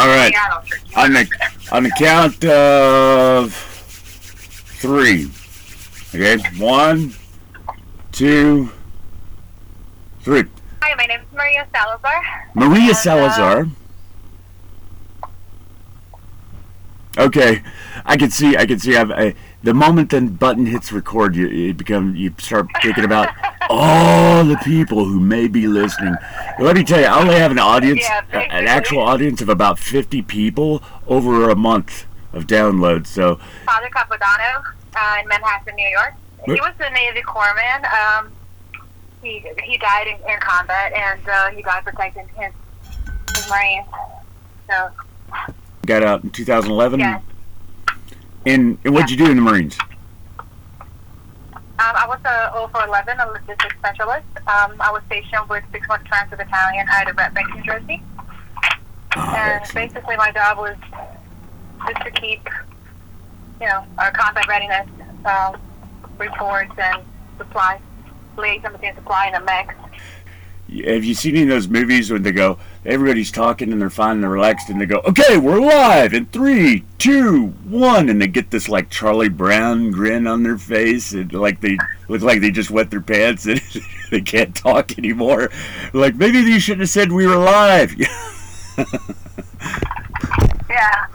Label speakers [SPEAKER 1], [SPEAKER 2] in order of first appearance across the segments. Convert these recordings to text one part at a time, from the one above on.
[SPEAKER 1] All right. On the on the count of three. Okay. One, two, three.
[SPEAKER 2] Hi, my name is Maria Salazar.
[SPEAKER 1] Maria
[SPEAKER 2] And, uh,
[SPEAKER 1] Salazar. Okay, I can see. I can see. I've, I, the moment the button hits record, you, you become. You start thinking about all the people who may be listening. Let me tell you, I only have an audience,
[SPEAKER 2] Yeah,
[SPEAKER 1] an actual audience of about fifty people over a month of downloads. So,
[SPEAKER 2] Father Capodanno uh, in Manhattan, New York. He was a Navy corpsman. Um, he he died in, in combat, and uh, he died protecting his, his Marines. So,
[SPEAKER 1] got out in 2011.
[SPEAKER 2] yes.
[SPEAKER 1] And, and what'd you do in the Marines?
[SPEAKER 2] Um, I was a 0411, a logistics specialist. Um, I was stationed with 61 Transit Battalion out of Red Bank, New Jersey.
[SPEAKER 1] Oh,
[SPEAKER 2] And
[SPEAKER 1] excellent.
[SPEAKER 2] basically, my job was just to keep, you know, our combat readiness um, reports and supplies, liaison between supply and the mech.
[SPEAKER 1] Have you seen any of those movies when they go, everybody's talking and they're fine and they're relaxed and they go, okay, we're live in three, two, one, and they get this like Charlie Brown grin on their face and like they look like they just wet their pants and they can't talk anymore. Like maybe you shouldn't have said we were live.
[SPEAKER 2] Yeah,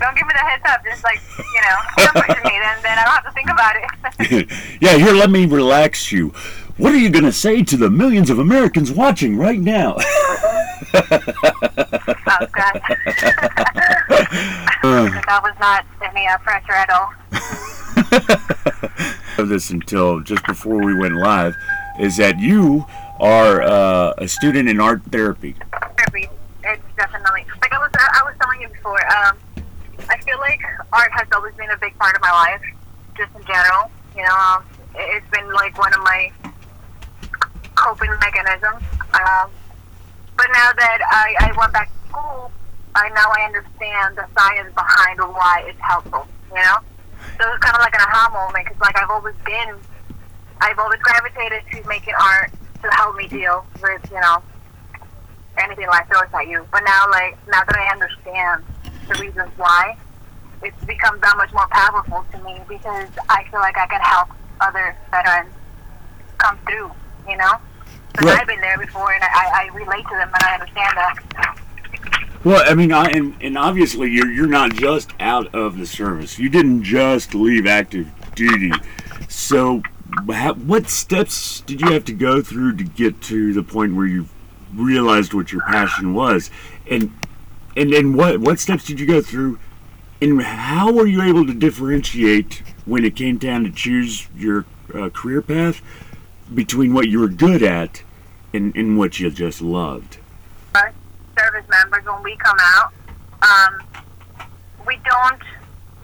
[SPEAKER 2] don't give me the heads up. Just like you know, don't push me, then then I don't have to think about it.
[SPEAKER 1] yeah, here, let me relax you. What are you going to say to the millions of Americans watching right now?
[SPEAKER 2] oh God, that was not any uh, pressure at all.
[SPEAKER 1] this until just before we went live is that you are uh, a student in art therapy.
[SPEAKER 2] Therapy, It's definitely like I was I was telling you before. Um, I feel like art has always been a big part of my life, just in general. You know, um, it's been like one of my coping mechanisms. Um, but now that I, I went back to school, I now I understand the science behind why it's helpful. You know, so it's kind of like an aha moment because like I've always been, I've always gravitated to making art to help me deal with you know anything life throws at you. But now, like now that I understand the reasons why, it's become that much more powerful to me because I feel like I can help other veterans come through. You know, because
[SPEAKER 1] Right.
[SPEAKER 2] I've been there before and I, I relate to them and I understand that.
[SPEAKER 1] Well, I mean, I, and, and obviously you're you're not just out of the service. You didn't just leave active duty. So, ha- what steps did you have to go through to get to the point where you realized what your passion was, and and then what what steps did you go through, and how were you able to differentiate when it came down to choose your uh, career path between what you were good at and, and what you just loved?
[SPEAKER 2] service members when we come out, um, we don't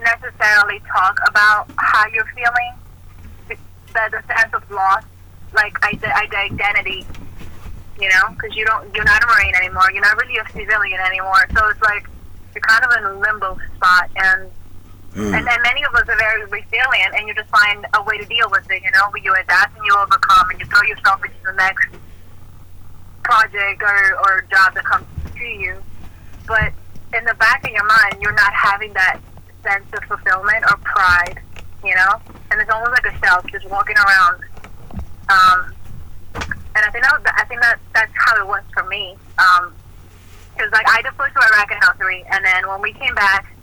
[SPEAKER 2] necessarily talk about how you're feeling, the, the sense of loss, like I, the, identity, you know, because you don't, you're not a Marine anymore, you're not really a civilian anymore, so it's like you're kind of in a limbo spot, and and, and many of us are very resilient, and you just find a way to deal with it, you know, you adapt and you overcome, and you throw yourself into the next project or, or job that comes to you. But in the back of your mind, you're not having that sense of fulfillment or pride, you know? And it's almost like a shelf just walking around. Um, and I think that, I think that that's how it was for me. Um, because like I deployed to Iraq in 03, and then when we came back,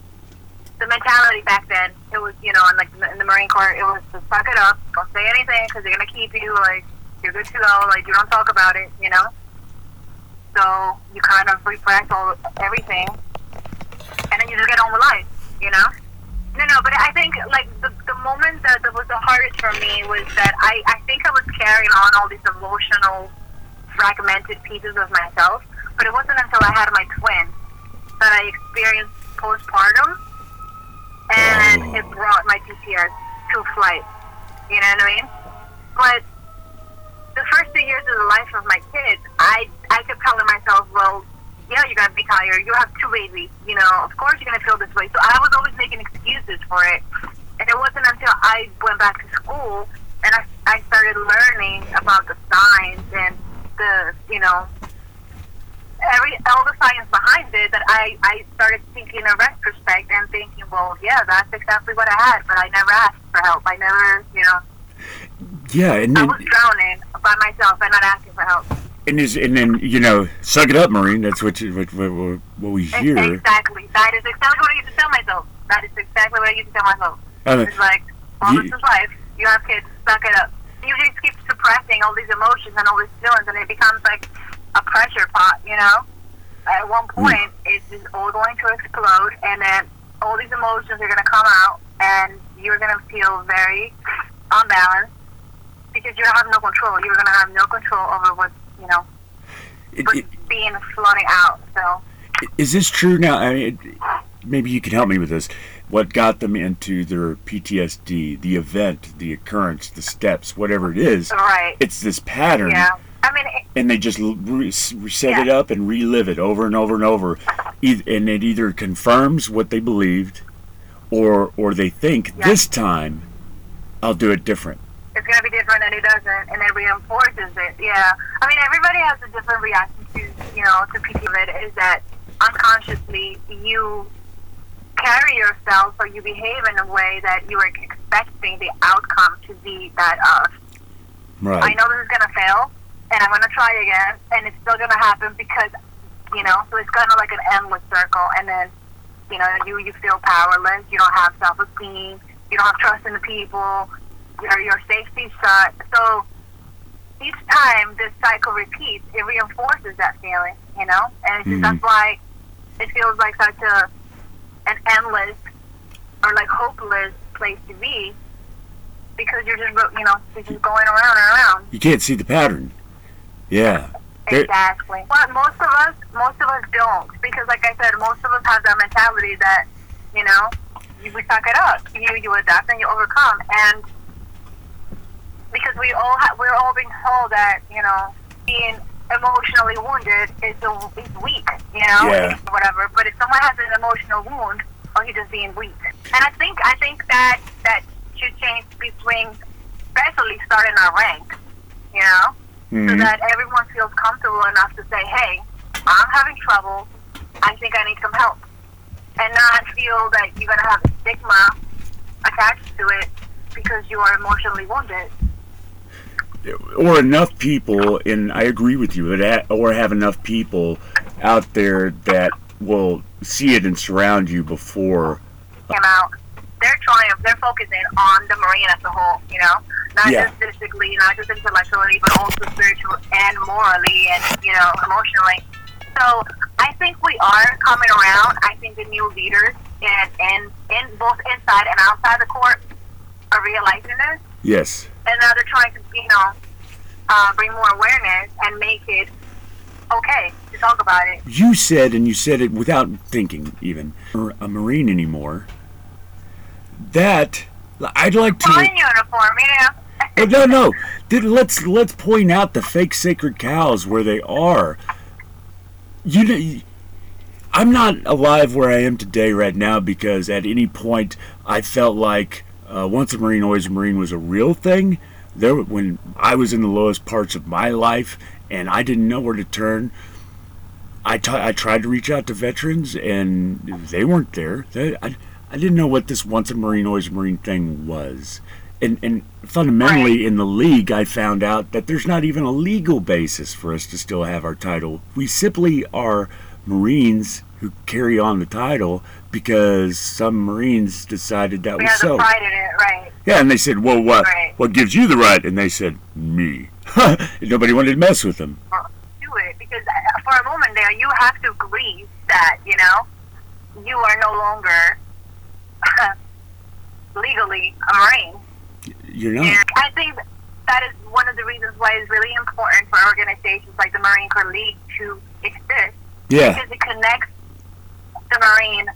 [SPEAKER 2] the mentality back then, it was, you know, in like in the Marine Corps, it was to suck it up, don't say anything, because they're gonna keep you. Like you're good to go. Like you don't talk about it, you know. So you kind of repress all everything, and then you just get on with life, you know. No, no, but I think like the the moment that, that was the hardest for me was that I I think I was carrying on all these emotional, fragmented pieces of myself, but it wasn't until I had my twin that I experienced postpartum, and
[SPEAKER 1] Oh.
[SPEAKER 2] it brought my PTS to flight. You know what I mean? But the first two years of the life of my kids, I I kept telling myself, well, yeah, you're gonna be tired. You have two babies. You know, of course you're gonna feel this way. So I was always making excuses for it, and it wasn't until I went back to school and I I started learning about the signs and the you know every all the science behind it that I I started thinking in retrospect and thinking, well, yeah, that's exactly what I had, but I never asked for help. I never, you know,
[SPEAKER 1] Yeah, and
[SPEAKER 2] I was drowning by myself and not asking for help.
[SPEAKER 1] and, is, and then you know, suck it up, Marine. That's what you, what, what, what, we hear.
[SPEAKER 2] Exactly. That is exactly what I used to tell myself. That is exactly what I used to tell myself.
[SPEAKER 1] Uh,
[SPEAKER 2] It's like, well,
[SPEAKER 1] Ye-
[SPEAKER 2] this is life. You have kids. Suck it up. You just keep suppressing all these emotions and all these feelings, and it becomes like a pressure pot. You know. At one
[SPEAKER 1] Hmm.
[SPEAKER 2] point, it's just all going to explode, and then all these emotions are going to come out, and you're going to feel very unbalanced because you have no control. You're going to have no control over what, you know
[SPEAKER 1] it-
[SPEAKER 2] what's
[SPEAKER 1] it-
[SPEAKER 2] being floating out. So.
[SPEAKER 1] is this true now? I mean, it- maybe you can help me with this. What got them into their PTSD, the event, the occurrence, the steps, whatever it is?
[SPEAKER 2] Right.
[SPEAKER 1] It's this pattern.
[SPEAKER 2] Yeah. I mean, it,
[SPEAKER 1] and they just re- set
[SPEAKER 2] Yeah.
[SPEAKER 1] it up and relive it over and over and over, and it either confirms what they believed, or or they think
[SPEAKER 2] Yeah.
[SPEAKER 1] this time I'll do it different.
[SPEAKER 2] it's going to be different and it doesn't, and it reinforces it. Yeah. I mean, everybody has a different reaction to, you know, to PT of it is that unconsciously you carry yourself or you behave in a way that you are expecting the outcome to be that of.
[SPEAKER 1] Right.
[SPEAKER 2] I know this is going to fail, and I'm going to try again, and it's still going to happen because, you know, so it's kind of like an endless circle, and then, you know, you you feel powerless, you don't have self-esteem, you don't have trust in the people, your your safety's shut. So each time this cycle repeats, it reinforces that feeling, you know, and it's just,
[SPEAKER 1] Mhm.
[SPEAKER 2] that's why it feels like such a an endless or like hopeless place to be because you're just you know you're just going around and around.
[SPEAKER 1] You can't see the pattern. Yeah.
[SPEAKER 2] Exactly. But most of us, most of us don't, because like I said, most of us have that mentality that, you know, you we suck it up, you you adapt and you overcome, and because we all ha- we're all being told that you know being emotionally wounded is a, is weak, you know,
[SPEAKER 1] Yeah.
[SPEAKER 2] whatever. But if someone has an emotional wound, oh, he's just being weak. And I think I think that that should change between, especially starting our rank, you know so
[SPEAKER 1] Mhm.
[SPEAKER 2] that everyone feels comfortable enough to say, "Hey, I'm having trouble. I think I need some help," and not feel that you're gonna have a stigma attached to it because you are emotionally wounded.
[SPEAKER 1] or enough people, and I agree with you, but ha- or have enough people out there that will see it and surround you before.
[SPEAKER 2] Came out. They're trying. They're focusing on the marine as a whole. You know, not
[SPEAKER 1] Yeah.
[SPEAKER 2] just physically, not just intellectually, but also spiritually and morally, and you know, emotionally. So I think we are coming around. I think the new leaders in in, in both inside and outside the court are realizing this,
[SPEAKER 1] Yes.
[SPEAKER 2] and now they're trying to you know uh, bring more awareness and make it okay to talk about it.
[SPEAKER 1] You said, and you said it without thinking even, a Marine anymore. That I'd like to.
[SPEAKER 2] in uniform, you know.
[SPEAKER 1] Oh, no, no. Did, let's let's point out the fake sacred cows where they are. You know, I'm not alive where I am today right now because at any point I felt like uh, once a Marine, always a Marine was a real thing. There, when I was in the lowest parts of my life and I didn't know where to turn, I t- I tried to reach out to veterans and they weren't there. They, I, I didn't know what this once a Marine, always a Marine thing was. And, and fundamentally, in the league, I found out that there's not even a legal basis for us to still have our title. We simply are Marines who carry on the title because some Marines decided that
[SPEAKER 2] We
[SPEAKER 1] was so.
[SPEAKER 2] the pride in it, right?
[SPEAKER 1] Yeah, and they said, "Well, what
[SPEAKER 2] Right.
[SPEAKER 1] what gives you the right?" And they said, "Me." Nobody wanted to mess with them.
[SPEAKER 2] do it because uh, for a moment there you have to agree that you know you are no longer legally a marine
[SPEAKER 1] You're not.
[SPEAKER 2] and i think that is one of the reasons why it's really important for organizations like the marine corps league to exist
[SPEAKER 1] Yeah.
[SPEAKER 2] because it connects the marine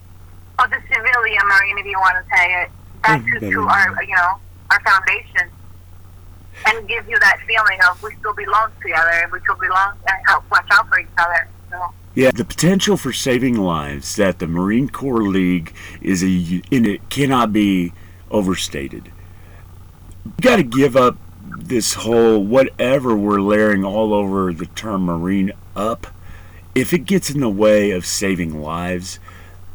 [SPEAKER 2] or the civilian marine if you want to say it back
[SPEAKER 1] Mhm,
[SPEAKER 2] to, to our you know our foundation and give you that feeling of we still belong together and we still belong and help watch out for each other so
[SPEAKER 1] Yeah, the potential for saving lives that the Marine Corps League is a and it cannot be overstated. You got to give up this whole whatever we're layering all over the term Marine up if it gets in the way of saving lives,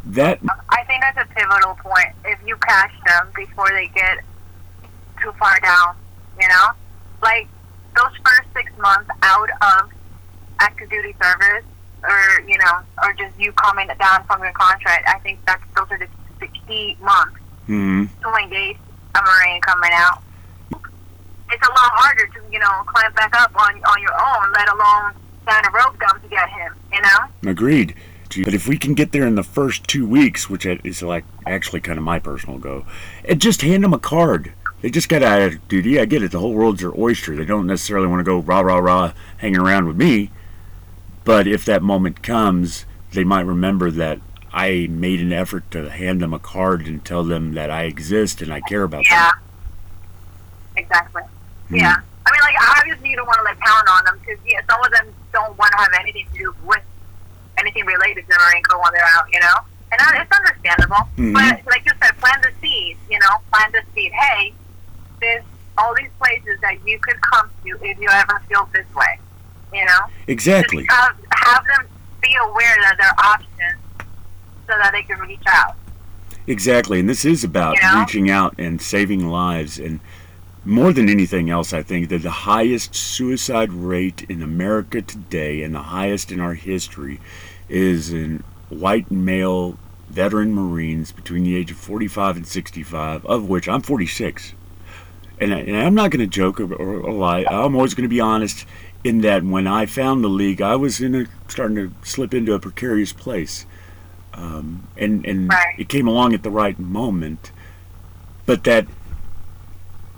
[SPEAKER 1] that
[SPEAKER 2] I think that's a pivotal point. If you catch them before they get too far down, you know, like those first six months out of active duty service, or you know, or just you coming down from your contract. I think that's those are the, the key months
[SPEAKER 1] mhm,
[SPEAKER 2] to engage a marine coming out. It's a lot harder to you know climb back up on on your own, let alone sign a rope down to get him. You know.
[SPEAKER 1] agreed. But if we can get there in the first two weeks, which is like actually kind of my personal goal, and just hand them a card. They just got out of duty. I get it. The whole world's your oyster. They don't necessarily want to go rah rah rah hanging around with me. But if that moment comes, they might remember that I made an effort to hand them a card and tell them that I exist and I care about
[SPEAKER 2] Yeah.
[SPEAKER 1] them.
[SPEAKER 2] Exactly.
[SPEAKER 1] Hmm.
[SPEAKER 2] Yeah. I mean, like, obviously you don't want to, like, pound on them because, yeah, some of them don't want to have anything to do with anything related to the Marine Corps when they're out, you know? And it's understandable.
[SPEAKER 1] Mhm.
[SPEAKER 2] But, like you said, plant the seed, you know? Plant the seed. Hey, there's all these places that you could come to if you ever feel this way, you know?
[SPEAKER 1] Exactly.
[SPEAKER 2] Just have, have them be aware that there are options so that they can reach out.
[SPEAKER 1] Exactly, and this is about
[SPEAKER 2] You know?
[SPEAKER 1] reaching out and saving lives. And more than anything else, I think that the highest suicide rate in America today and the highest in our history is in white male veteran Marines between the age of 45 and 65, of which I'm 46. And, I, and I'm not going to joke or, or, or lie. I'm always going to be honest in that when I found the league, I was in a, starting to slip into a precarious place um, and and
[SPEAKER 2] Right.
[SPEAKER 1] it came along at the right moment. But that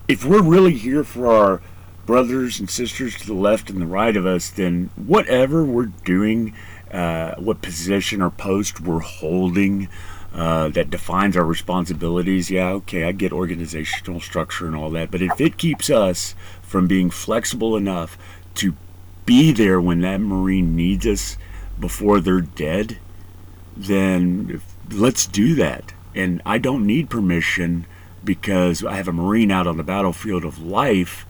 [SPEAKER 1] if we're really here for our brothers and sisters to the left and the right of us, then whatever we're doing, uh, what position or post we're holding. Uh, that defines our responsibilities. Yeah, okay, I get organizational structure and all that, but if it keeps us from being flexible enough to be there when that Marine needs us before they're dead, then let's do that. And I don't need permission because I have a Marine out on the battlefield of life,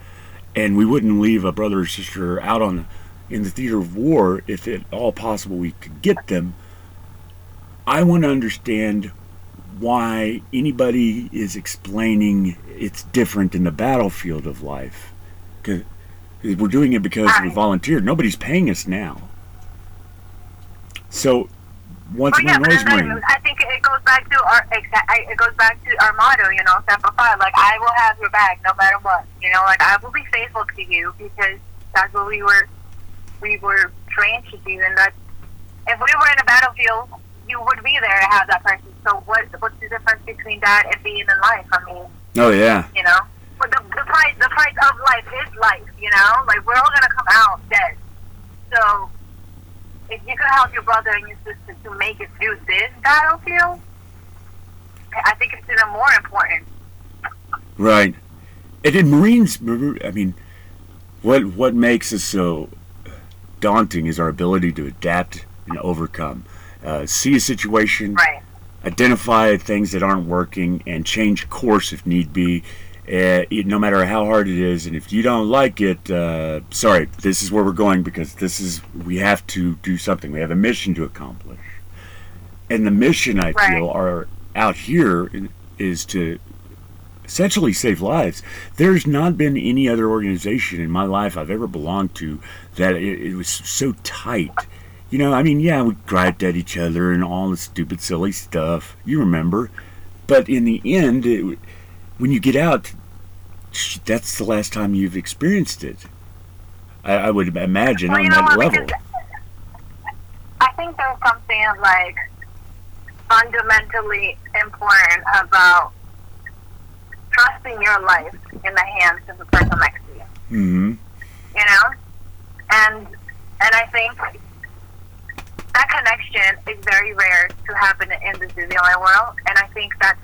[SPEAKER 1] and we wouldn't leave a brother or sister out on in the theater of war if at all possible we could get them. I want to understand why anybody is explaining it's different in the battlefield of life. We're doing it because we volunteered. Nobody's paying us now. So once
[SPEAKER 2] Oh, yeah,
[SPEAKER 1] again,
[SPEAKER 2] but
[SPEAKER 1] always
[SPEAKER 2] then I think it goes back to our it goes back to our motto, you know, Semper Fi. Like I will have your back no matter what. You know, like I will be faithful to you because that's what we were we were trained to do, and that if we were in a battlefield, you would be there to have that person. So what what's the difference between that and being in life? I mean,
[SPEAKER 1] Oh yeah,
[SPEAKER 2] you know, but the the price the price of life is life. You know, like we're all gonna come out dead. So if you can help your brother and your sister to make it through this battlefield, I think it's even more important.
[SPEAKER 1] right. And in Marines, I mean, what what makes us so daunting is our ability to adapt and overcome. Uh, see a situation,
[SPEAKER 2] Right.
[SPEAKER 1] identify things that aren't working, and change course if need be. Uh, no matter how hard it is, and if you don't like it, uh, sorry, this is where we're going because this is we have to do something. We have a mission to accomplish, and the mission I
[SPEAKER 2] Right.
[SPEAKER 1] feel are out here is to essentially save lives. There's not been any other organization in my life I've ever belonged to that it, it was so tight. You know, I mean, yeah, we griped at each other and all the stupid, silly stuff. You remember. But in the end, it, when you get out, that's the last time you've experienced it. I, I would imagine
[SPEAKER 2] Well,
[SPEAKER 1] on that
[SPEAKER 2] what?
[SPEAKER 1] level.
[SPEAKER 2] I think there's something like fundamentally important about trusting your life in the hands of the person next to you.
[SPEAKER 1] Mm-hmm.
[SPEAKER 2] you know and and i think that connection is very rare to happen in the civilian world and i think that's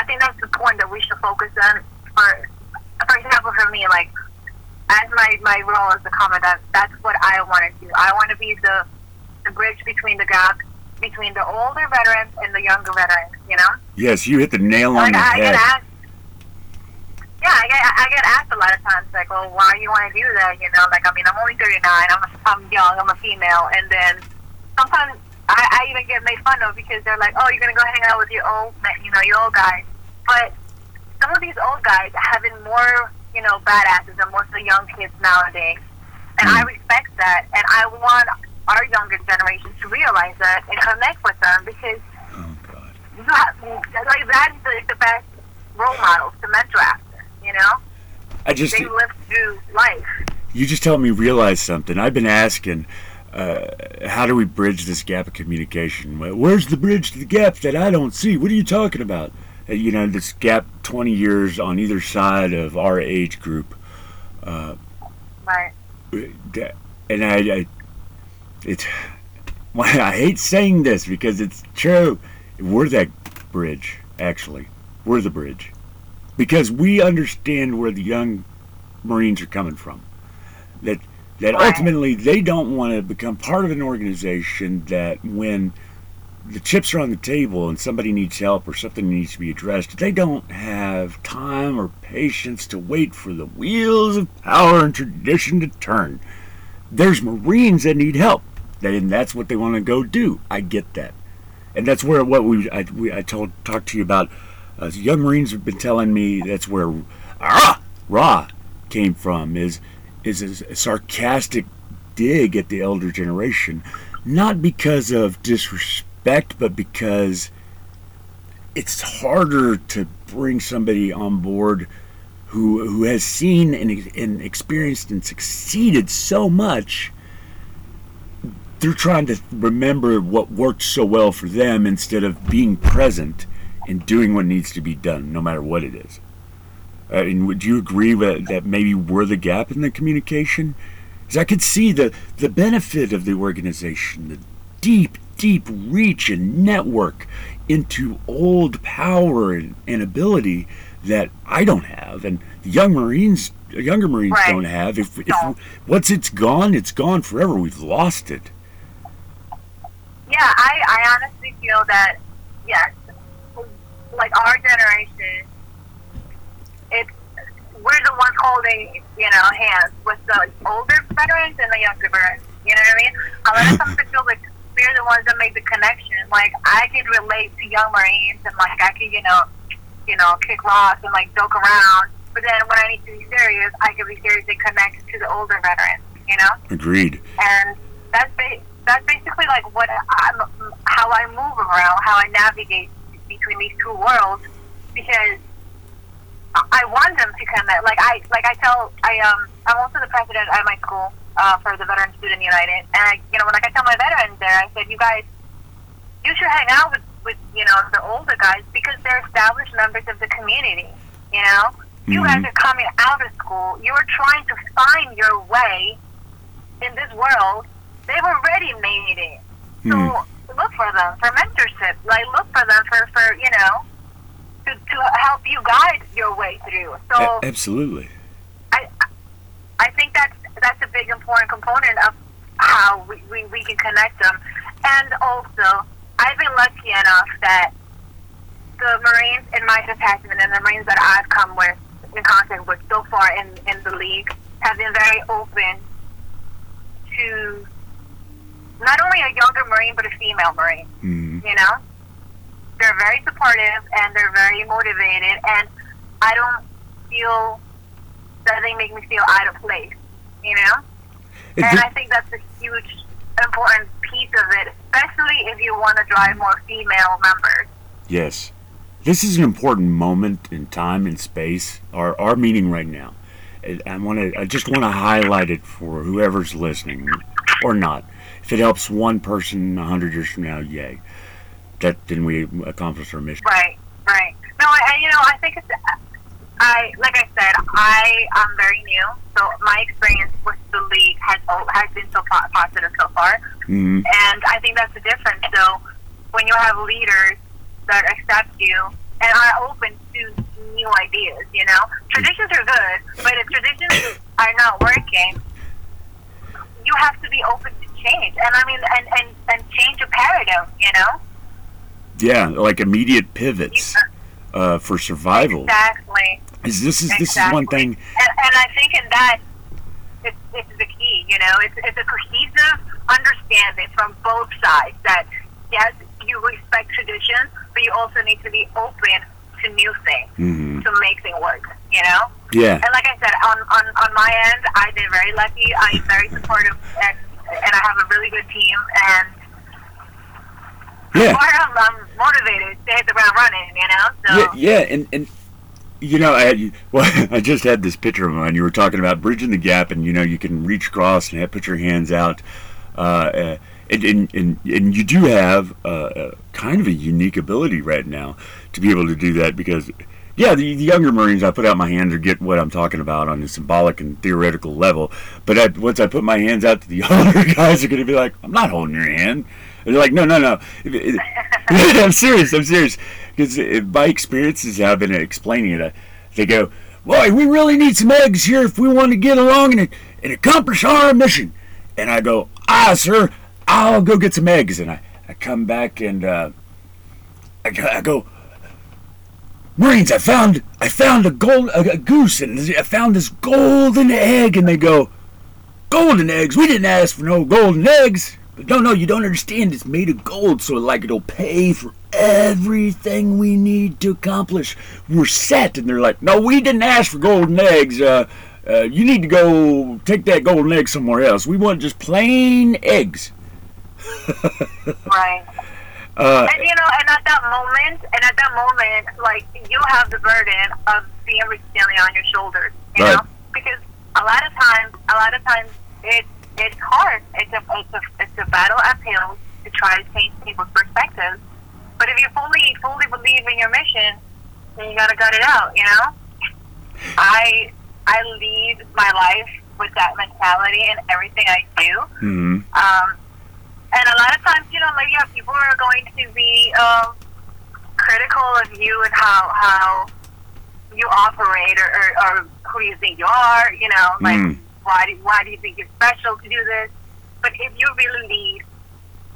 [SPEAKER 2] i think that's the point that we should focus on for for example for me like as my my role as a commandant that's what i want to do i want to be the the bridge between the gap between the older veterans and the younger veterans you know
[SPEAKER 1] Yes, you hit the nail on
[SPEAKER 2] like
[SPEAKER 1] the
[SPEAKER 2] I
[SPEAKER 1] head.
[SPEAKER 2] ask, yeah, I get I get asked a lot of times like, well, why do you want to do that? You know, like I mean, I'm only 39. I'm I'm young. I'm a female, and then sometimes I, I even get made fun of because they're like, oh, you're gonna go hang out with your old, you know, your old guys. But some of these old guys have been more, you know, badasses than most of the young kids nowadays, and I respect that, and I want our younger generation to realize that and connect with them because
[SPEAKER 1] Oh God.
[SPEAKER 2] you have, like that's the, the best role models to mentor after. You know,
[SPEAKER 1] I just
[SPEAKER 2] they live through life.
[SPEAKER 1] you just helped me realize something. I've been asking, uh, how do we bridge this gap of communication? Where's the bridge to the gap that I don't see? What are you talking about? Uh, you know, this gap 20 years on either side of our age group.
[SPEAKER 2] Right.
[SPEAKER 1] that- and I, I it's well, I hate saying this because it's true. We're that bridge, actually. We're the bridge because we understand where the young Marines are coming from. That that
[SPEAKER 2] Right.
[SPEAKER 1] ultimately they don't want to become part of an organization that when the chips are on the table and somebody needs help or something needs to be addressed, they don't have time or patience to wait for the wheels of power and tradition to turn. There's Marines that need help, and that's what they want to go do. I get that, and that's where what we I, we, I told talked to you about. Uh, young Marines have been telling me that's where ah, Ra came from is is a sarcastic dig at the elder generation, not because of disrespect, but because it's harder to bring somebody on board who who has seen and, and experienced and succeeded so much. They're trying to remember what worked so well for them instead of being present and doing what needs to be done, no matter what it is. Uh, and would you agree with, that maybe we're the gap in the communication? Because I could see the, the benefit of the organization, the deep, deep reach and network into old power and, and ability that I don't have, and young Marines, younger Marines
[SPEAKER 2] Right.
[SPEAKER 1] don't have. If, if
[SPEAKER 2] No.
[SPEAKER 1] once it's gone, it's gone forever. We've lost it.
[SPEAKER 2] Yeah, I, I honestly feel that yes, like our generation, it's we're the ones holding you know hands with the older veterans and the younger veterans. You know what I mean? A lot of times I feel like we're the ones that make the connection. Like I can relate to young Marines and like I can you know you know kick rocks and like joke around. But then when I need to be serious, I can be serious and connect to the older veterans. You know?
[SPEAKER 1] Agreed.
[SPEAKER 2] and that's ba- that's basically like what I'm, how I move around, how I navigate between these two worlds, because I- I want them to connect. Like I like I tell I um I'm also the president at my school uh, for the Veteran Student United, and I, you know when I tell my veterans there, I said you guys you should hang out with with you know the older guys because they're established members of the community. You know, you guys are coming out of school. You are trying to find your way in this world. They've already made it. So
[SPEAKER 1] Hmm.
[SPEAKER 2] look for them for mentorship. Like look for them for for you know to to help you guide your way through. So
[SPEAKER 1] A- absolutely.
[SPEAKER 2] I I think that's that's a big important component of how we, we, we can connect them. And also, I've been lucky enough that the Marines in my detachment and the Marines that I've come with in contact with so far in, in the league have been very open to not only a younger Marine but a female Marine
[SPEAKER 1] Mhm.
[SPEAKER 2] you know they're very supportive and they're very motivated and i don't feel that they make me feel out of place you know and i think that's a huge important piece of it especially if you want to drive more female members
[SPEAKER 1] Yes. This is an important moment in time and space, our, our meeting right now. I want to, I just want to highlight it for whoever's listening or not. If it helps one person a hundred years from now, yay. That then we accomplished our mission.
[SPEAKER 2] right right no I- you know i think it's i like i said i am very new so my experience with the league has has been so positive so far
[SPEAKER 1] hmm
[SPEAKER 2] And I think that's the difference. So when you have leaders that accept you and are open to new ideas, you know, traditions are good, but if traditions are not working, you have to be open to change. And I mean, and and and change a paradigm, you know.
[SPEAKER 1] Yeah, like immediate pivots uh, for survival.
[SPEAKER 2] Exactly.
[SPEAKER 1] Is this is this is one thing?
[SPEAKER 2] And, and I think in that, it's, it's the key. You know, it's, it's a cohesive understanding from both sides that yes, you respect traditions, but you also need to be open to new things
[SPEAKER 1] hmm
[SPEAKER 2] to make things work. You know.
[SPEAKER 1] Yeah.
[SPEAKER 2] And like I said, on, on, on my end, I've been very lucky. I'm very supportive, and and I have a really good team. And
[SPEAKER 1] Yeah.
[SPEAKER 2] I'm, I'm motivated to hit the ground running. You know. So
[SPEAKER 1] Yeah, yeah, and and you know, I well, I just had this picture of mine. You were talking about bridging the gap, and you know, you can reach across and have, put your hands out, uh, uh, and, and and and you do have uh, uh, kind of a unique ability right now to be able to do that because. Yeah, the, the younger Marines, I put out my hands to get what I'm talking about on a symbolic and theoretical level. But I, once I put my hands out to the older guys, are going to be like, "I'm not holding your hand." And they're like, "No, no, no." I'm serious. I'm serious. Because my experiences have been explaining it. uh, They go, "Boy, we really need some eggs here if we want to get along and, and accomplish our mission." And I go, "Ah, sir, I'll go get some eggs." And I, I come back and uh, I, go, I go, "Marines, I found I found a gold a, a goose and I found this golden egg." And they go, "Golden eggs? We didn't ask for no golden eggs." No, no, you don't understand. It's made of gold, so like it'll pay for everything we need to accomplish. We're set. And they're like, no, we didn't ask for golden eggs. Uh, uh, you need to go take that golden egg somewhere else. We want just plain eggs.
[SPEAKER 2] right.
[SPEAKER 1] Uh,
[SPEAKER 2] And you know, and at that moment, and at that moment, like you have the burden of being resilient on your shoulders, you
[SPEAKER 1] Right.
[SPEAKER 2] know, because a lot of times, a lot of times, it's it's hard. It's a it's a it's a battle uphill to try to change people's perspectives. But if you fully fully believe in your mission, then you gotta gut it out, you know. I I lead my life with that mentality in everything I do.
[SPEAKER 1] hmm
[SPEAKER 2] Um, and a lot of times, you know, like yeah, people are going to be um, critical of you and how how you operate or, or, or who you think you are. You know, like
[SPEAKER 1] Mm.
[SPEAKER 2] Why do, why do you think you're special to do this? But if you really lead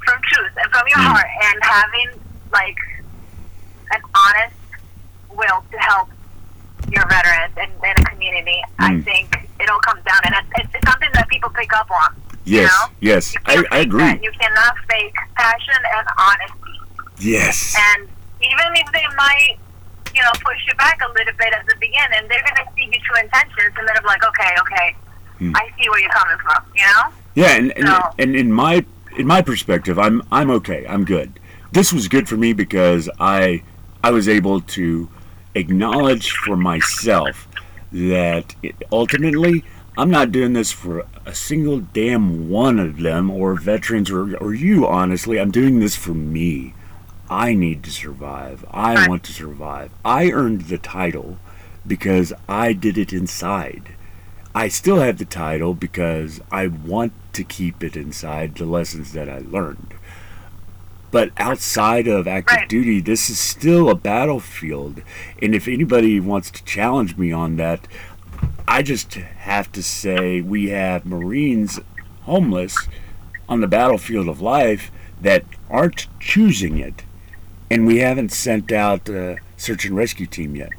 [SPEAKER 2] from truth and from your
[SPEAKER 1] Mm.
[SPEAKER 2] heart and having like an honest will to help your veterans and, and the community, I
[SPEAKER 1] Mm.
[SPEAKER 2] think it all comes down, and it's, it's something that people pick up on.
[SPEAKER 1] Yes,
[SPEAKER 2] know?
[SPEAKER 1] yes,
[SPEAKER 2] You
[SPEAKER 1] I, I agree.
[SPEAKER 2] that. You cannot fake passion and honesty.
[SPEAKER 1] Yes.
[SPEAKER 2] And even if they might, you know, push you back a little bit at the beginning, they're going to see your true intentions and then I'm like, okay, okay,
[SPEAKER 1] Hmm.
[SPEAKER 2] I see where you're coming from, you know?
[SPEAKER 1] Yeah, and, and,
[SPEAKER 2] No.
[SPEAKER 1] and in my in my perspective, I'm I'm okay. I'm good. This was good for me because I I was able to acknowledge for myself that it, ultimately I'm not doing this for a single damn one of them or veterans or or you. Honestly, I'm doing this for me. I need to survive. I want to survive. I earned the title because I did it inside. I still have the title because I want to keep it inside the lessons that I learned. But outside of active
[SPEAKER 2] Right.
[SPEAKER 1] duty, this is still a battlefield. And if anybody wants to challenge me on that, I just have to say we have Marines homeless on the battlefield of life that aren't choosing it. And we haven't sent out a search and rescue team yet.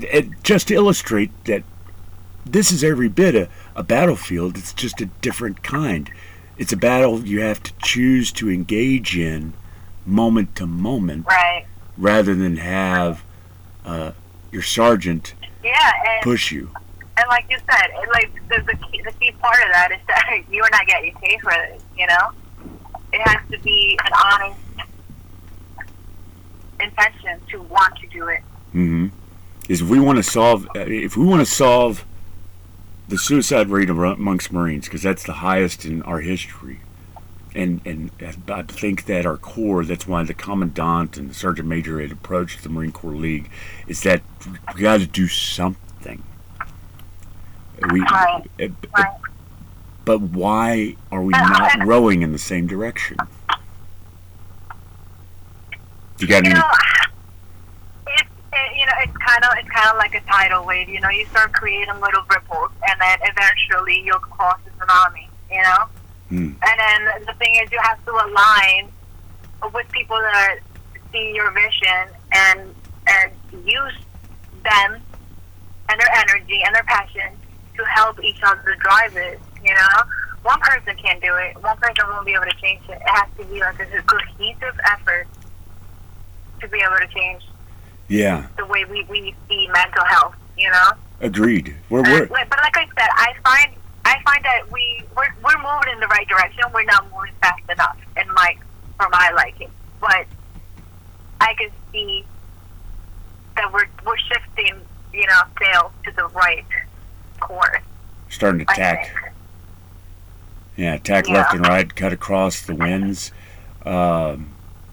[SPEAKER 1] It, just to illustrate that this is every bit a, a battlefield. It's just a different kind. It's a battle you have to choose to engage in moment to moment
[SPEAKER 2] Right.
[SPEAKER 1] rather than have uh, your sergeant
[SPEAKER 2] Yeah, and,
[SPEAKER 1] push you.
[SPEAKER 2] and like you said, it, like the, the, key, the key part of that is that you are not getting paid for it, you know? It has to be an honest intention to want to do it.
[SPEAKER 1] Mm-hmm. Is if we want to solve, uh, if we want to solve the suicide rate amongst Marines, because that's the highest in our history, and and I think that our Corps, that's why the Commandant and the Sergeant Major had approached the Marine Corps League, is that we got to do something. We,
[SPEAKER 2] Right,
[SPEAKER 1] uh,
[SPEAKER 2] right.
[SPEAKER 1] But why are we not rowing in the same direction? You got
[SPEAKER 2] You
[SPEAKER 1] any?
[SPEAKER 2] know, it's it, you know it's kind of it's kind of like a tidal wave. You know, you start creating little ripples, and then eventually you'll cross the tsunami. You know,
[SPEAKER 1] Hmm.
[SPEAKER 2] and then the thing is, you have to align with people that see your vision and and use them and their energy and their passion to help each other drive it. You know, one person can't do it. One person won't be able to change it. It has to be like a cohesive effort to be able to change
[SPEAKER 1] Yeah,
[SPEAKER 2] the way we, we see mental health. You know.
[SPEAKER 1] agreed. We're, we're
[SPEAKER 2] but like I said, I find I find that we we're, we're moving in the right direction. We're not moving fast enough, in my for my liking. But I can see that we're we're shifting, you know, sail to the right course.
[SPEAKER 1] starting to tack. Yeah, tack
[SPEAKER 2] Yeah.
[SPEAKER 1] left and right, cut across the winds. Um,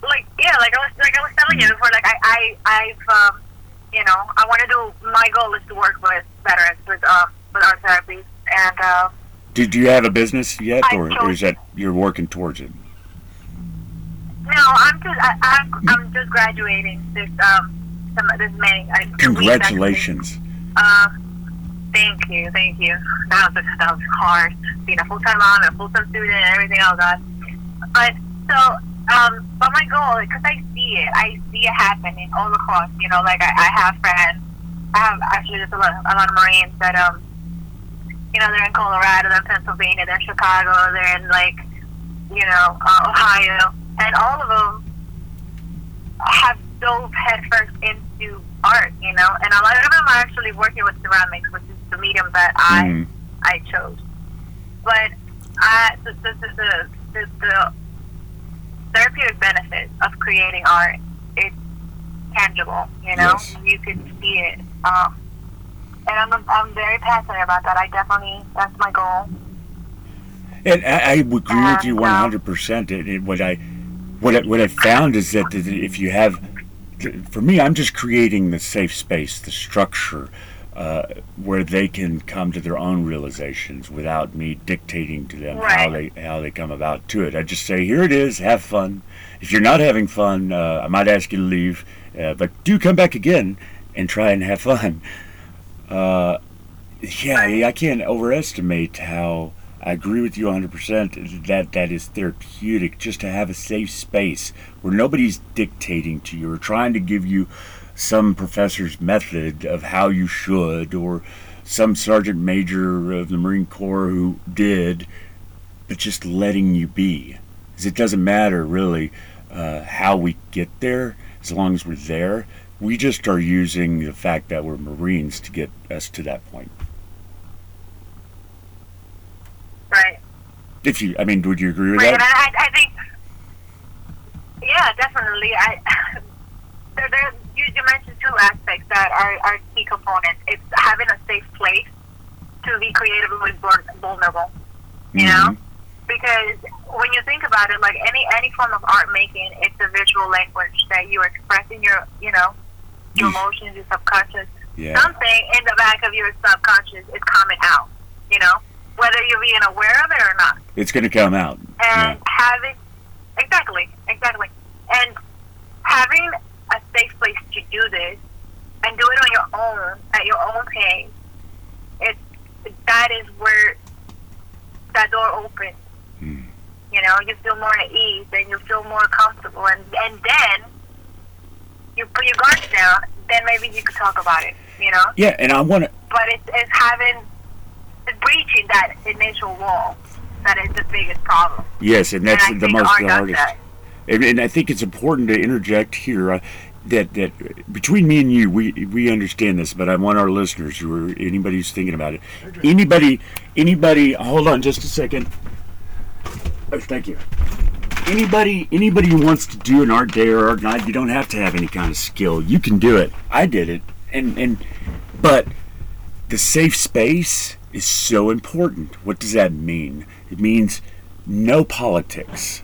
[SPEAKER 2] Like yeah, like I was like I was telling you before. Like I I I've um, you know I want to do. My goal is to work with veterans with um with art therapies and. Uh,
[SPEAKER 1] do, do you have a business yet, or, or is that you're working towards it?
[SPEAKER 2] No, I'm just I, I'm I'm just graduating this um some this May. I,
[SPEAKER 1] Congratulations.
[SPEAKER 2] Uh, thank you, thank you. That was that was hard. Being a full time mom and a full time student and everything else. God. But so um, but my goal because I see it, I see it happening all across. You know, like I, I have friends. I have actually there's a lot a lot of Marines that um you know they're in Colorado, they're in Pennsylvania, they're in Chicago, they're in like you know uh, Ohio, and all of them have dove headfirst into art, you know, and a lot of them are actually working with ceramics, which is the medium that I
[SPEAKER 1] Mhm.
[SPEAKER 2] I chose. But I the the the, the, the, the therapeutic benefit of creating art is tangible, you know,
[SPEAKER 1] Yes.
[SPEAKER 2] you can see it. Um, and I'm I'm very passionate about that. I definitely that's my goal.
[SPEAKER 1] And I, I would agree with you
[SPEAKER 2] um,
[SPEAKER 1] hundred percent. And what I, what I, what I found is that if you have, for me, I'm just creating the safe space, the structure, uh, where they can come to their own realizations without me dictating to them how they how they come about to it. I just say, here it is, have fun. If you're not having fun, uh, I might ask you to leave, uh, but do come back again and try and have fun. Uh, yeah, I can't overestimate how I agree with you 100% that that is therapeutic just to have a safe space where nobody's dictating to you or trying to give you some professor's method of how you should or some sergeant major of the Marine Corps who did, but just letting you be. 'Cause it doesn't matter really uh, how we get there as long as we're there. We just are using the fact that we're Marines to get us to that point.
[SPEAKER 2] Right.
[SPEAKER 1] If you, I mean, would you agree with
[SPEAKER 2] Right,
[SPEAKER 1] that?
[SPEAKER 2] I, I think, yeah, definitely. I there, there, you, you mentioned two aspects that are, are key components. It's having a safe place to be creatively vul- vulnerable. You know,
[SPEAKER 1] Mhm.
[SPEAKER 2] because when you think about it, like any any form of art making, it's a visual language that you're expressing your, you know, your emotions, your subconscious.
[SPEAKER 1] Yeah.
[SPEAKER 2] Something in the back of your subconscious is coming out. You know, whether you're being aware of it or not
[SPEAKER 1] It's going to come out. Yeah.
[SPEAKER 2] and having exactly, exactly, and having a safe place to do this and do it on your own at your own pace. It that is where that door opens.
[SPEAKER 1] Mm.
[SPEAKER 2] You know, you feel more at ease and you feel more comfortable, and and then you put your guards down. Then maybe you could talk about it. You know,
[SPEAKER 1] Yeah, and I want to.
[SPEAKER 2] but it's it's having it's breaching that initial wall that is the biggest problem.
[SPEAKER 1] Yes, and that's
[SPEAKER 2] and
[SPEAKER 1] the most the hardest.
[SPEAKER 2] that.
[SPEAKER 1] And, and I think it's important to interject here uh, that that between me and you, we we understand this, but I want our listeners who are anybody who's thinking about it, anybody, anybody. Hold on, just a second. Oh, thank you. Anybody, anybody who wants to do an art day or art night, you don't have to have any kind of skill. You can do it. I did it, and and but the safe space is so important. What does that mean? It means no politics,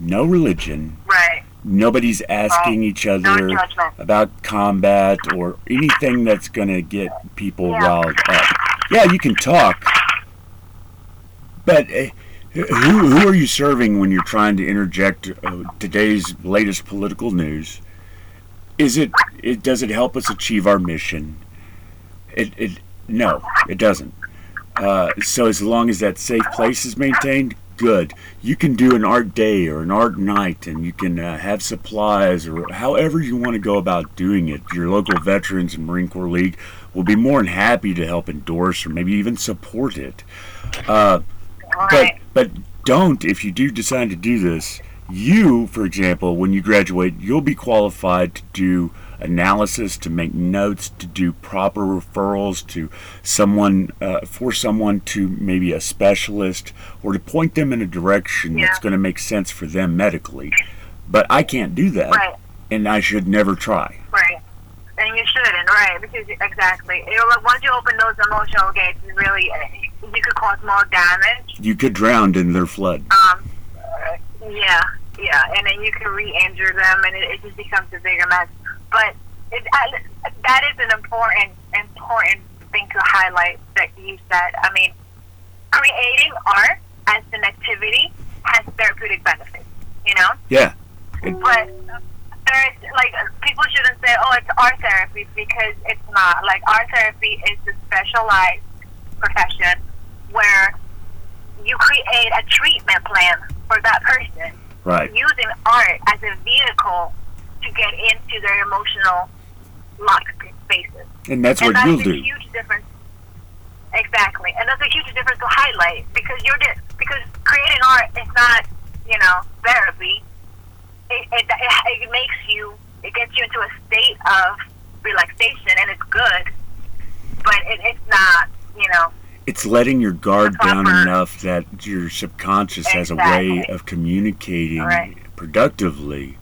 [SPEAKER 1] no religion,
[SPEAKER 2] Right.
[SPEAKER 1] nobody's asking each other about combat or anything that's going to get people
[SPEAKER 2] Yeah.
[SPEAKER 1] riled up. Yeah, you can talk, but uh, who, who are you serving when you're trying to interject uh, today's latest political news? Is it, it does it help us achieve our mission? It, it no, it doesn't. Uh, so as long as that safe place is maintained, good. You can do an art day or an art night, and you can uh, have supplies or however you want to go about doing it. Your local veterans and Marine Corps League will be more than happy to help endorse or maybe even support it. Uh, but but don't if you do decide to do this. You, for example, when you graduate, you'll be qualified to do analysis, to make notes, to do proper referrals to someone uh, for someone to maybe a specialist, or to point them in a direction that's going to make sense for them medically. But I can't do that,
[SPEAKER 2] Right.
[SPEAKER 1] and I should never try.
[SPEAKER 2] Right. And you shouldn't, right? Because exactly, like, once you open those emotional gates, you really uh, you could cause more damage.
[SPEAKER 1] You could drown in their flood.
[SPEAKER 2] Um, yeah, yeah, and then you can re-injure them, and it, it just becomes a bigger mess. But it, I, that is an important important thing to highlight that you said. I mean, creating art as an activity has therapeutic benefits. You know.
[SPEAKER 1] Yeah,
[SPEAKER 2] but there's like people shouldn't say, "Oh, it's art therapy," because it's not. Like art therapy is a specialized profession where you create a treatment plan for that person
[SPEAKER 1] right.
[SPEAKER 2] using art as a vehicle to get into their emotional lock spaces.
[SPEAKER 1] And that's
[SPEAKER 2] and
[SPEAKER 1] what
[SPEAKER 2] that's
[SPEAKER 1] you'll
[SPEAKER 2] a
[SPEAKER 1] do.
[SPEAKER 2] huge difference. Exactly, and that's a huge difference to highlight because you're di- because creating art is not you know therapy. It, it, it, it makes you it gets you into a state of relaxation and it's good, but it, it's not you know
[SPEAKER 1] It's letting your guard down enough that your subconscious has a way of communicating
[SPEAKER 2] Right.
[SPEAKER 1] productively.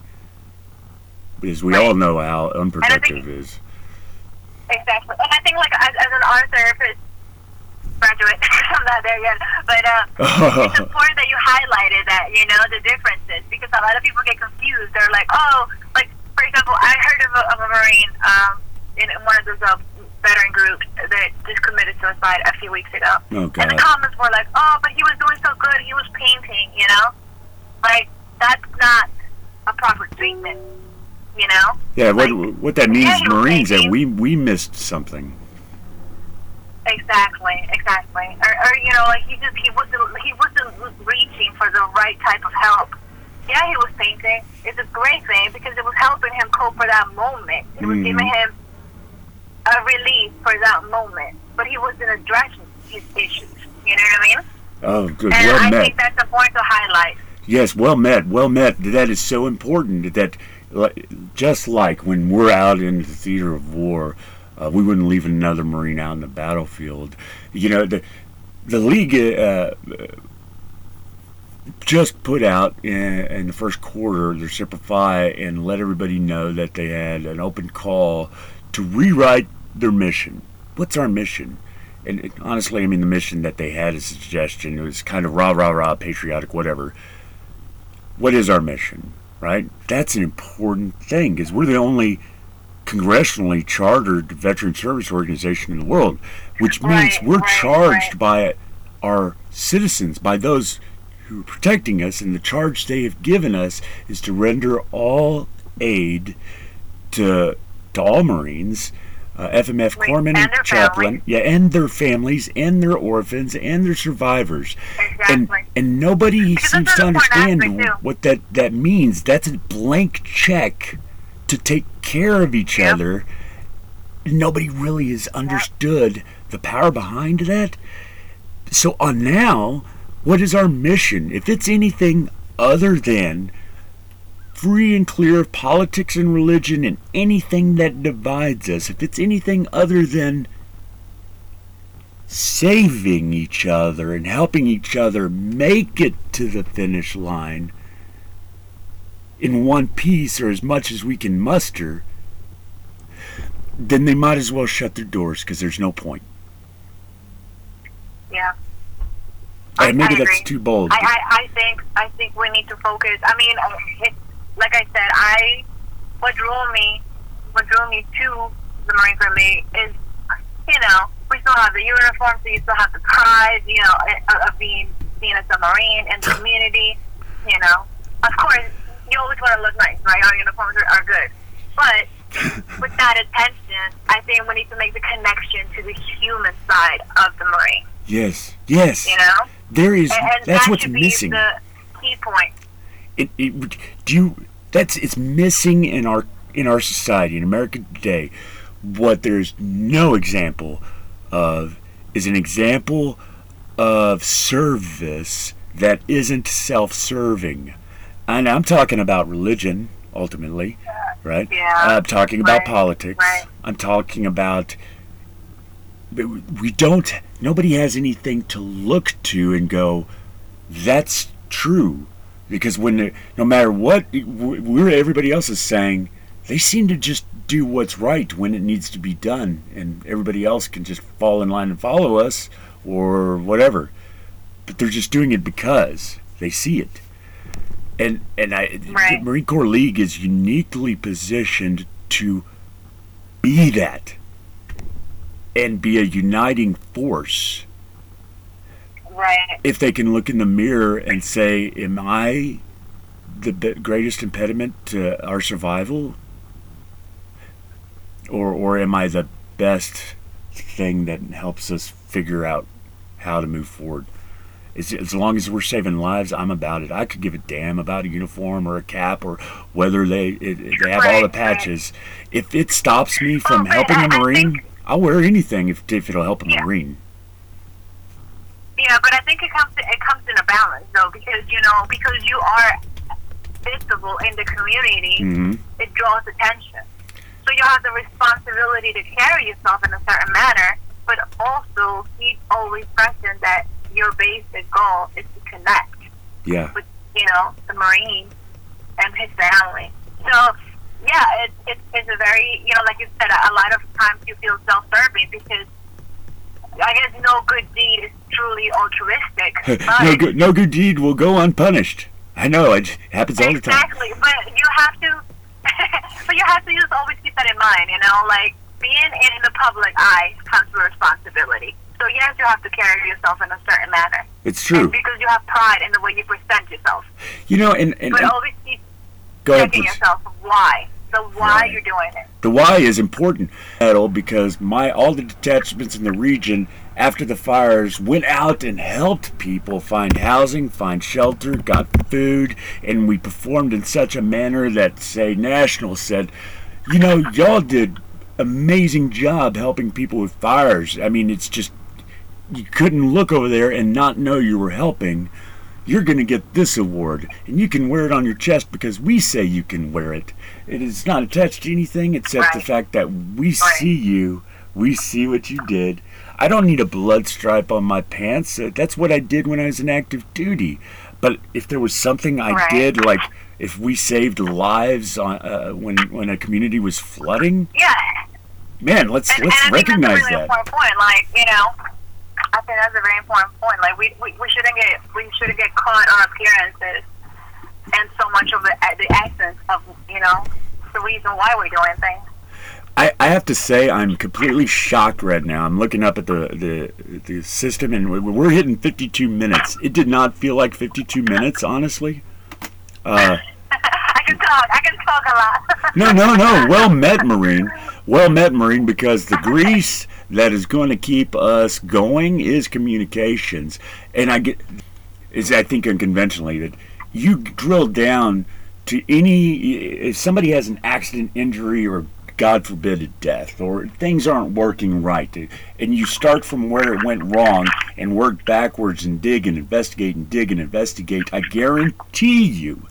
[SPEAKER 1] Because we
[SPEAKER 2] Right.
[SPEAKER 1] all know how
[SPEAKER 2] think-
[SPEAKER 1] unproductive is.
[SPEAKER 2] exactly. And I think like as, as an art therapist graduate, I'm not there yet, but uh, it's important that you highlighted that, you know, the differences because a lot of people get confused. They're like, oh, like, for example, I heard of a, of a Marine um, in one of those uh, veteran group that just committed suicide a few weeks ago.
[SPEAKER 1] oh
[SPEAKER 2] And the comments were like, oh, but he was doing so good. He was painting, you know? Like, that's not a proper treatment, you know?
[SPEAKER 1] Yeah, what
[SPEAKER 2] like-
[SPEAKER 1] what that means,
[SPEAKER 2] Yeah,
[SPEAKER 1] Marines, that we we missed something.
[SPEAKER 2] Exactly, exactly. Or, or you know, like he just he wasn't he wasn't reaching for the right type of help. Yeah, he was painting. It's a great thing because it was helping him cope for that moment. It was giving mm-hmm. him a relief for that moment. But he wasn't addressing his issues. You know what I mean?
[SPEAKER 1] Oh, good.
[SPEAKER 2] And
[SPEAKER 1] Well
[SPEAKER 2] I
[SPEAKER 1] met.
[SPEAKER 2] think that's important to highlight.
[SPEAKER 1] Yes, well met, well met. That is so important that, just like when we're out in the theater of war, uh, we wouldn't leave another Marine out in the battlefield. You know, the the league uh, just put out in, in the first quarter their Simplify and let everybody know that they had an open call to rewrite their mission. What's our mission? And it- honestly, I mean, the mission that they had is a suggestion. It was kind of rah, rah, rah, patriotic, whatever. What is our mission, right? That's an important thing because we're the only congressionally chartered veteran service organization in the world, which means
[SPEAKER 2] Right,
[SPEAKER 1] we're
[SPEAKER 2] right,
[SPEAKER 1] charged
[SPEAKER 2] right.
[SPEAKER 1] by our citizens, by those who are protecting us, and the charge they have given us is to render all aid to to all Marines, uh, FMF
[SPEAKER 2] Right,
[SPEAKER 1] corpsmen
[SPEAKER 2] and their
[SPEAKER 1] chaplain,
[SPEAKER 2] families.
[SPEAKER 1] yeah, and their families, and their orphans, and their survivors, and
[SPEAKER 2] Exactly.
[SPEAKER 1] and nobody
[SPEAKER 2] Because
[SPEAKER 1] seems to understand what that that means. That's a blank check to take care of each
[SPEAKER 2] Yep.
[SPEAKER 1] other. Nobody really has understood the power behind that. So on now, what is our mission? If it's anything other than free and clear of politics and religion and anything that divides us, if it's anything other than saving each other and helping each other make it to the finish line in one piece or as much as we can muster, then they might as well shut their doors because there's no point.
[SPEAKER 2] Yeah.
[SPEAKER 1] Uh, maybe that's too bold.
[SPEAKER 2] I, I, I think I think we need to focus. I mean, uh, like I said, I what drew me what drew me to the Marine Corps League is, you know, we still have the uniform, so you still have the pride, you know, uh, of being as a Marine in the community. You know, of course, you always want to look nice, right? Our uniforms are, are good, but with that attention, I think we need to make the connection to the human side of the Marine.
[SPEAKER 1] yes, yes.
[SPEAKER 2] You know.
[SPEAKER 1] There is.
[SPEAKER 2] And, and
[SPEAKER 1] that's
[SPEAKER 2] that
[SPEAKER 1] what's missing.
[SPEAKER 2] the key point.
[SPEAKER 1] it, it do you that's it's missing in our in our society in America today. What there's no example of is an example of service that isn't self-serving. And I'm talking about religion ultimately right?
[SPEAKER 2] Yeah,
[SPEAKER 1] I'm talking about
[SPEAKER 2] right,
[SPEAKER 1] politics.
[SPEAKER 2] Right.
[SPEAKER 1] I'm talking about we don't nobody has anything to look to and go that's true because when they- no matter what we're everybody else is saying they seem to just do what's right when it needs to be done. And everybody else can just fall in line and follow us or whatever. But they're just doing it because they see it. And and I
[SPEAKER 2] Right.
[SPEAKER 1] the Marine Corps League is uniquely positioned to be that and be a uniting force
[SPEAKER 2] Right.
[SPEAKER 1] if they can look in the mirror and say, "Am I the greatest impediment to our survival, or or am I the best thing that helps us figure out how to move forward?" As, as long as we're saving lives, I'm about it. I could give a damn about a uniform or a cap or whether they it, they have all the
[SPEAKER 2] Right, right.
[SPEAKER 1] patches. If it stops me from
[SPEAKER 2] but
[SPEAKER 1] helping
[SPEAKER 2] I-
[SPEAKER 1] a marine,
[SPEAKER 2] think-
[SPEAKER 1] I'll wear anything if if it'll help a
[SPEAKER 2] Yeah.
[SPEAKER 1] marine.
[SPEAKER 2] Yeah, but I think it comes it comes in a balance though, because you know because you are visible in the community,
[SPEAKER 1] hmm
[SPEAKER 2] it draws attention. So you have the responsibility to carry yourself in a certain manner, but also keep always present that your basic goal is to connect
[SPEAKER 1] Yeah.
[SPEAKER 2] with you know the marine and his family. So yeah, it, it, it's a very you know like you said, a lot of times you feel self-serving because I guess no good deed is truly altruistic.
[SPEAKER 1] no good no good deed will go unpunished. I know it happens all the time.
[SPEAKER 2] Exactly, but you have to, but you have to just always keep that in mind. You know, like being in the public eye comes with responsibility. So yes, you have to carry yourself in a certain manner
[SPEAKER 1] It's true.
[SPEAKER 2] because you have pride in the way you present yourself.
[SPEAKER 1] You know, and, and,
[SPEAKER 2] But
[SPEAKER 1] and
[SPEAKER 2] always keep
[SPEAKER 1] go
[SPEAKER 2] checking
[SPEAKER 1] please.
[SPEAKER 2] yourself why, the why
[SPEAKER 1] Right.
[SPEAKER 2] you're doing it.
[SPEAKER 1] The why is important, Edel, because my all the detachments in the region after the fires went out and helped people find housing, find shelter, got food, and we performed in such a manner that say National said, you know, y'all did amazing job helping people with fires. I mean, it's just you couldn't look over there and not know you were helping. You're going to get this award, and you can wear it on your chest because we say you can wear it. It is not attached to anything except the fact that we see you, we see what you did. I don't need a blood stripe on my pants. Uh, That's what I did when I was in active duty. But if there was something I
[SPEAKER 2] Right.
[SPEAKER 1] did, like if we saved lives on, uh, when when a community was flooding,
[SPEAKER 2] Yeah,
[SPEAKER 1] man, let's
[SPEAKER 2] and,
[SPEAKER 1] let's
[SPEAKER 2] and I think
[SPEAKER 1] recognize
[SPEAKER 2] that's a really
[SPEAKER 1] that.
[SPEAKER 2] important point. Like you know, I think that's a very important point. Like we, we, we shouldn't get we shouldn't get caught on appearances and so much of the the essence of you know the reason why we're doing things.
[SPEAKER 1] I, I have to say I'm completely shocked right now. I'm looking up at the the, the system and we- we're hitting 52 minutes. It did not feel like 52 minutes, honestly. Uh,
[SPEAKER 2] I can talk. I can talk a lot.
[SPEAKER 1] no, no, no. Well met, Marine. Well met, Marine, because the grease that is going to keep us going is communications. And I get is I think unconventionally that you drill down to any if somebody has an accident, injury, or God forbid a death, or things aren't working right, and you start from where it went wrong and work backwards and dig and investigate and dig and investigate. I guarantee you,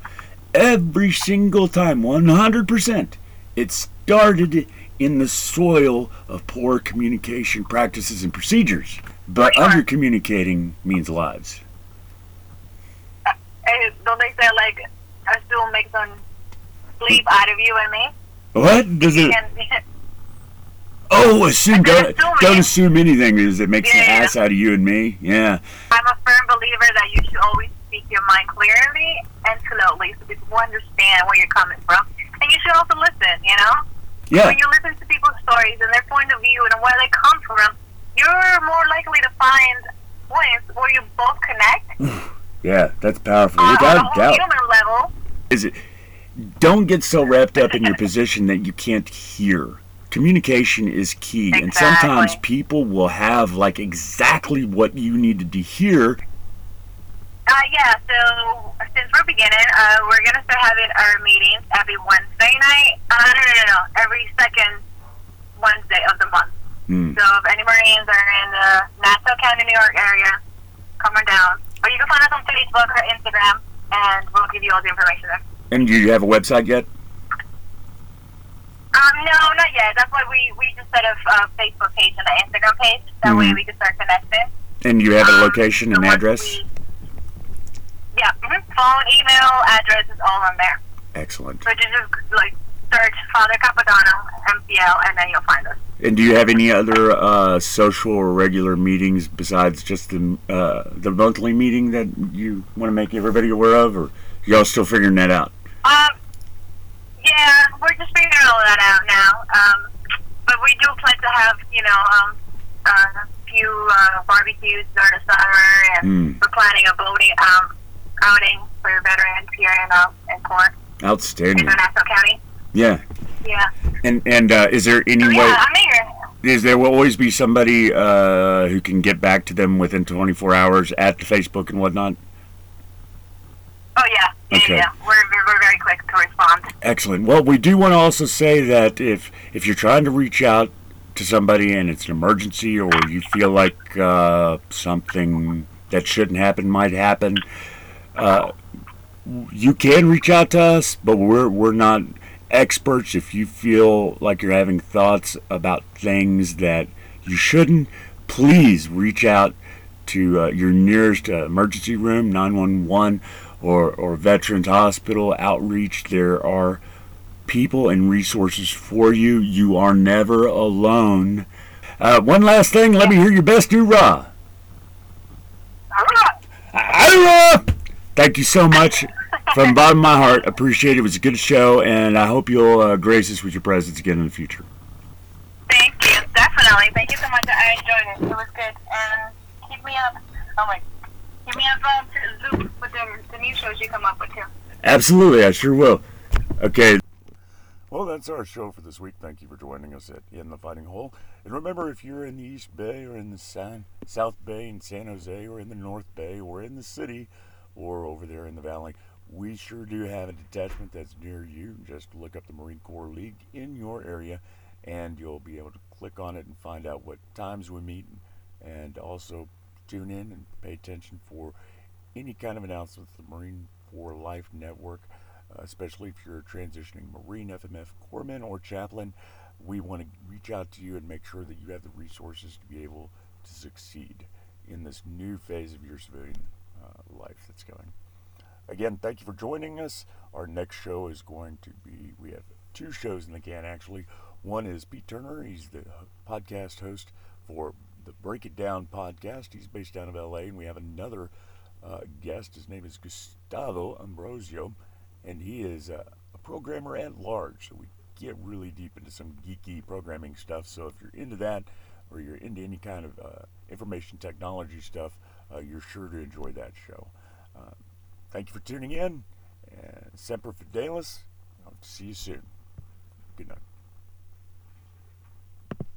[SPEAKER 1] every single time, 100%, it started in the soil of poor communication practices and procedures. But under communicating means lives.
[SPEAKER 2] Uh, hey, Don't they say like assume makes them sleep out of you and me?
[SPEAKER 1] What does it?
[SPEAKER 2] And,
[SPEAKER 1] Oh, assume don't,
[SPEAKER 2] assume
[SPEAKER 1] don't assume anything because it makes
[SPEAKER 2] Yeah,
[SPEAKER 1] an
[SPEAKER 2] yeah.
[SPEAKER 1] ass out of you and me. Yeah,
[SPEAKER 2] I'm a firm believer that you should always speak your mind clearly and slowly so people understand where you're coming from. And you should also listen, you know?
[SPEAKER 1] yeah,
[SPEAKER 2] When you listen to people's stories and their point of view and where they come from, you're more likely to find points where you both connect
[SPEAKER 1] yeah. That's powerful,
[SPEAKER 2] on, on a
[SPEAKER 1] without doubt.
[SPEAKER 2] human level.
[SPEAKER 1] Is it? Don't get so wrapped up in your position that you can't hear. Communication is key, and sometimes people will have like exactly what you needed to hear,
[SPEAKER 2] Uh, yeah, so since we're beginning, uh, we're going to start having our meetings every Wednesday night. Uh, no, no, no, no, every second Wednesday of the month.
[SPEAKER 1] Hmm.
[SPEAKER 2] So if any Marines are in the Nassau County, New York area, come on down. Or you can find us on Facebook or Instagram, and we'll give you all the information there.
[SPEAKER 1] And do you have a website yet?
[SPEAKER 2] Um, no, not yet. That's why we, we just set up a Facebook page and an Instagram page. That way
[SPEAKER 1] Mhm.
[SPEAKER 2] we can start connecting.
[SPEAKER 1] And you have a
[SPEAKER 2] Um,
[SPEAKER 1] location
[SPEAKER 2] so
[SPEAKER 1] and
[SPEAKER 2] once
[SPEAKER 1] address?
[SPEAKER 2] we- yeah, mhm. phone, email, address is all on there.
[SPEAKER 1] Excellent.
[SPEAKER 2] So you just like search Father Capodanno, MCL, and then you'll find us.
[SPEAKER 1] And do you have any other uh, social or regular meetings besides just the uh, the monthly meeting that you want to make everybody aware of, or y'all still figuring that out?
[SPEAKER 2] Um, yeah, we're just figuring all that out now. Um, but we do plan to have, you know, um, a few uh, barbecues during the summer, and
[SPEAKER 1] Hmm.
[SPEAKER 2] we're planning a boating um, outing for veterans here in uh, in in
[SPEAKER 1] Outstanding.
[SPEAKER 2] Nassau County.
[SPEAKER 1] Yeah.
[SPEAKER 2] Yeah.
[SPEAKER 1] And and uh, is there any
[SPEAKER 2] So,
[SPEAKER 1] way?
[SPEAKER 2] yeah, I'm eager.
[SPEAKER 1] Is there will always be somebody uh, who can get back to them within 24 hours at the Facebook and whatnot?
[SPEAKER 2] Oh yeah,
[SPEAKER 1] Okay.
[SPEAKER 2] yeah. We're we're very quick to respond.
[SPEAKER 1] Excellent. Well, we do want to also say that if if you're trying to reach out to somebody and it's an emergency or you feel like uh, something that shouldn't happen might happen, uh, you can reach out to us, but we're we're not experts. If you feel like you're having thoughts about things that you shouldn't, please reach out to uh, your nearest uh, emergency room, 911, or, or Veterans Hospital outreach. There are people and resources for you. You are never alone. Uh, one last thing, let me hear your best hoorah.
[SPEAKER 2] Hurrah!
[SPEAKER 1] Hoorah! Thank you so much from the bottom of my heart. Appreciate it. It was a good show, and I hope you'll uh, grace us with your presence again in the future.
[SPEAKER 2] Thank you, definitely. Thank you so much. I enjoyed it. It was good. And keep me up. Oh my. Keep me up to loop with the, the new shows you come up with too.
[SPEAKER 1] Absolutely, I sure will. Okay. Well, that's our show for this week. Thank you for joining us at In the Fighting Hole. And remember, if you're in the East Bay or in the San, South Bay in San Jose or in the North Bay or in the city or over there in the valley, we sure do have a detachment that's near you. Just look up the Marine Corps League in your area and you'll be able to click on it and find out what times we meet and also tune in and pay attention for any kind of announcements the Marine for Life Network, uh, especially if you're transitioning Marine FMF corpsman or chaplain. We want to reach out to you and make sure that you have the resources to be able to succeed in this new phase of your civilian uh, life that's coming. Again, thank you for joining us. Our next show is going to be, we have two shows in the can actually. One is Pete Turner, he's the podcast host for the Break It Down podcast. He's based out of LA, and we have another uh, guest. His name is Gustavo Ambrosio, and he is uh, a programmer at large. So we get really deep into some geeky programming stuff. So if you're into that, or you're into any kind of uh, information technology stuff, uh, you're sure to enjoy that show. Uh, thank you for tuning in, and Semper Fidelis. I'll see you soon. Good night.